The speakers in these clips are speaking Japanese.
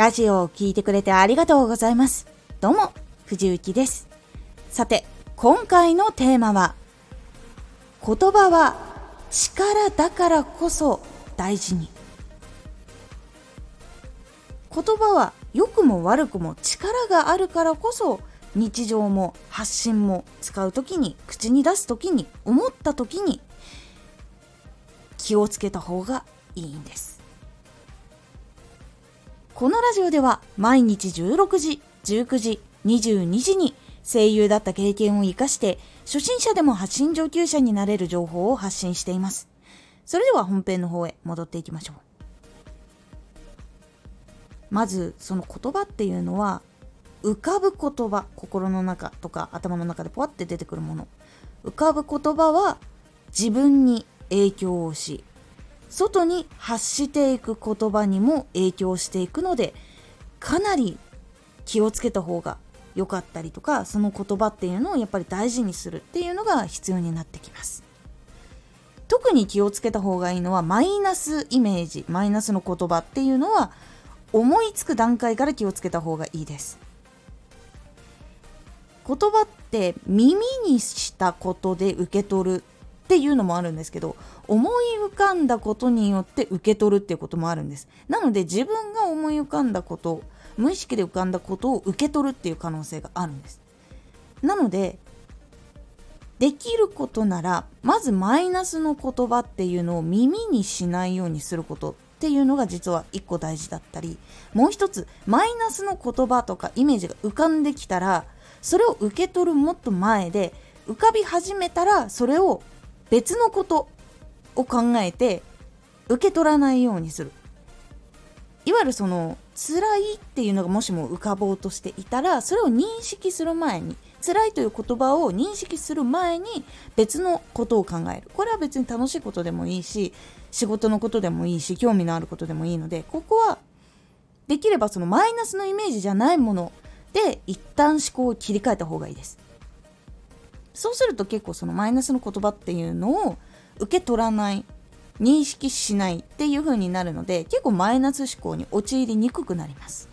ラジオを聴いてくれてありがとうございます。どうも、藤幸です。さて、今回のテーマは、言葉は力だからこそ大事に。言葉は良くも悪くも力があるからこそ日常も発信も使う時に口に出す時に思った時に気をつけた方がいいんですこのラジオでは毎日16時19時22時に声優だった経験を生かして初心者でも発信上級者になれる情報を発信しています。それでは本編の方へ戻っていきましょう。まずその言葉っていうのは浮かぶ言葉心の中とか頭の中でポワって出てくるもの。浮かぶ言葉は自分に影響をし外に発していく言葉にも影響していくのでかなり気をつけた方が良かったりとかその言葉っていうのをやっぱり大事にするっていうのが必要になってきます。特に気をつけた方がいいのはマイナスイメージマイナスの言葉っていうのは思いつく段階から気をつけた方がいいです。言葉って耳にしたことで受け取るっていうのもあるんですけど思い浮かんだことによって受け取るっていうこともあるんです。なので自分が思い浮かんだこと無意識で浮かんだことを受け取るっていう可能性があるんです。なのでできることならまずマイナスの言葉っていうのを耳にしないようにすることっていうのが実は一個大事だったりもう一つマイナスの言葉とかイメージが浮かんできたらそれを受け取るもっと前で浮かび始めたらそれを別のことを考えて受け取らないようにする。いわゆるその辛いっていうのがもしも浮かぼうとしていたらそれを認識する前に辛いという言葉を認識する前に別のことを考える。これは別に楽しいことでもいいし仕事のことでもいいし興味のあることでもいいのでここはできればそのマイナスのイメージじゃないもので一旦思考を切り替えた方がいいです。そうすると結構そのマイナスの言葉っていうのを受け取らない認識しないっていう風になるので結構マイナス思考に陥りにくくなります。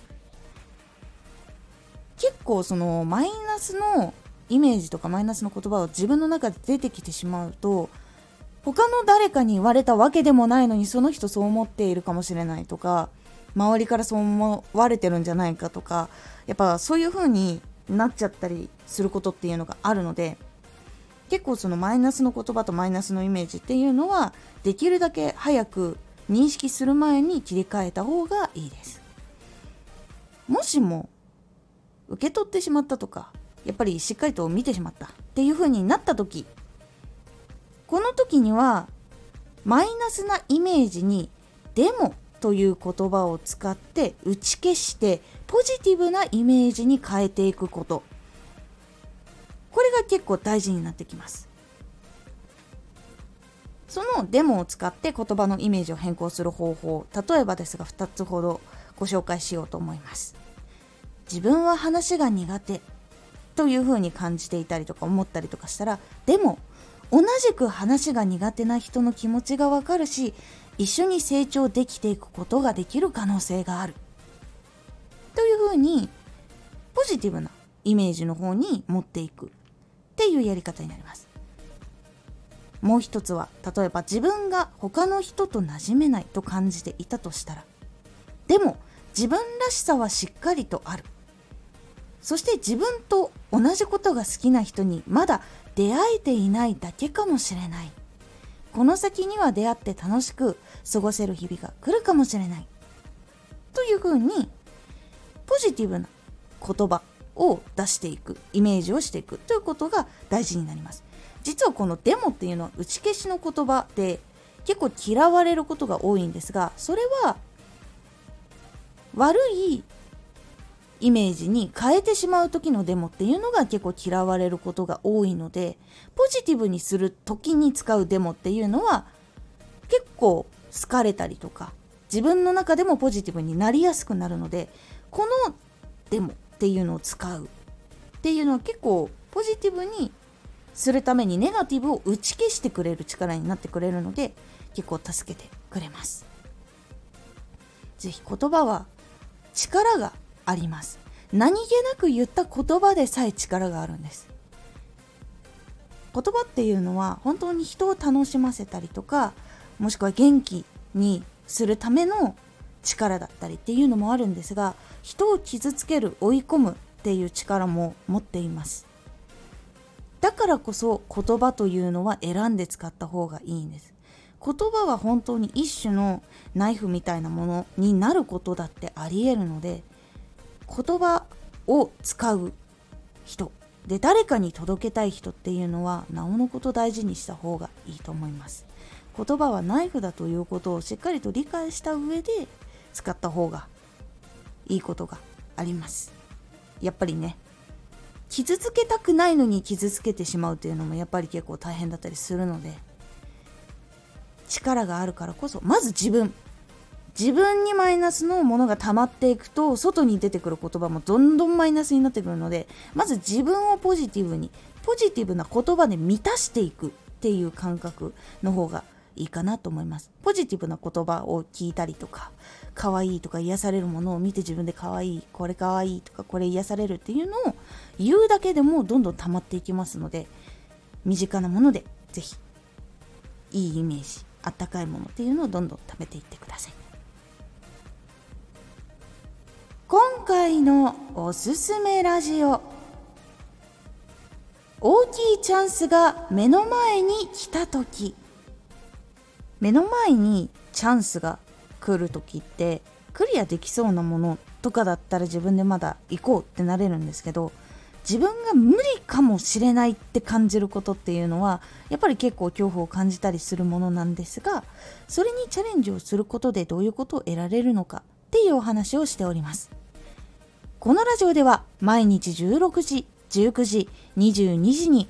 結構そのマイナスのイメージとかマイナスの言葉を自分の中で出てきてしまうと他の誰かに言われたわけでもないのにその人そう思っているかもしれないとか周りからそう思われてるんじゃないかとかやっぱそういう風になっちゃったりすることっていうのがあるので結構そのマイナスの言葉とマイナスのイメージっていうのはできるだけ早く認識する前に切り替えた方がいいです。もしも受け取ってしまったとかやっぱりしっかりと見てしまったっていう風になった時この時にはマイナスなイメージに「でも」という言葉を使って打ち消してポジティブなイメージに変えていくこと。が結構大事になってきます。そのデモを使って言葉のイメージを変更する方法例えばですが2つほどご紹介しようと思います。自分は話が苦手というふうに感じていたりとか思ったりとかしたらでも同じく話が苦手な人の気持ちがわかるし一緒に成長できていくことができる可能性がある。というふうにポジティブなイメージの方に持っていく。っていうやり方になります。もう一つは例えば自分が他の人と馴染めないと感じていたとしたら。でも自分らしさはしっかりとある。そして自分と同じことが好きな人にまだ出会えていないだけかもしれない。この先には出会って楽しく過ごせる日々が来るかもしれない。というふうにポジティブな言葉を出していくイメージをしていくということが大事になります。実はこのデモっていうのは打ち消しの言葉で結構嫌われることが多いんですがそれは悪いイメージに変えてしまう時のデモっていうのが結構嫌われることが多いのでポジティブにする時に使うデモっていうのは結構好かれたりとか自分の中でもポジティブになりやすくなるのでこのデモっていうのを使う。っていうのは結構ポジティブにするためにネガティブを打ち消してくれる力になってくれるので結構助けてくれます。是非言葉は力があります。何気なく言った言葉でさえ力があるんです。言葉っていうのは本当に人を楽しませたりとかもしくは元気にするための力だったりっていうのもあるんですが人を傷つける追い込むっていう力も持っています。だからこそ言葉というのは選んで使った方がいいんです。言葉は本当に一種のナイフみたいなものになることだってありえるので言葉を使う人で誰かに届けたい人っていうのはなおのこと大事にした方がいいと思います。言葉はナイフだということをしっかりと理解した上で使った方がいいことがあります。やっぱりね傷つけたくないのに傷つけてしまうというのもやっぱり結構大変だったりするので力があるからこそまず自分。自分にマイナスのものが溜まっていくと外に出てくる言葉もどんどんマイナスになってくるのでまず自分をポジティブにポジティブな言葉で満たしていくっていう感覚の方がいいかなと思います。ポジティブな言葉を聞いたりとか可愛いとか癒されるものを見て自分で可愛いこれ可愛いとかこれ癒されるっていうのを言うだけでもどんどん溜まっていきますので身近なものでぜひいいイメージあったかいものっていうのをどんどん貯めていってください。今回のおすすめラジオ。大きいチャンスが目の前に来た時。目の前にチャンスが来る時ってクリアできそうなものとかだったら自分でまだ行こうってなれるんですけど自分が無理かもしれないって感じることっていうのはやっぱり結構恐怖を感じたりするものなんですがそれにチャレンジをすることでどういうことを得られるのかっていうお話をしております。このラジオでは毎日16時19時22時に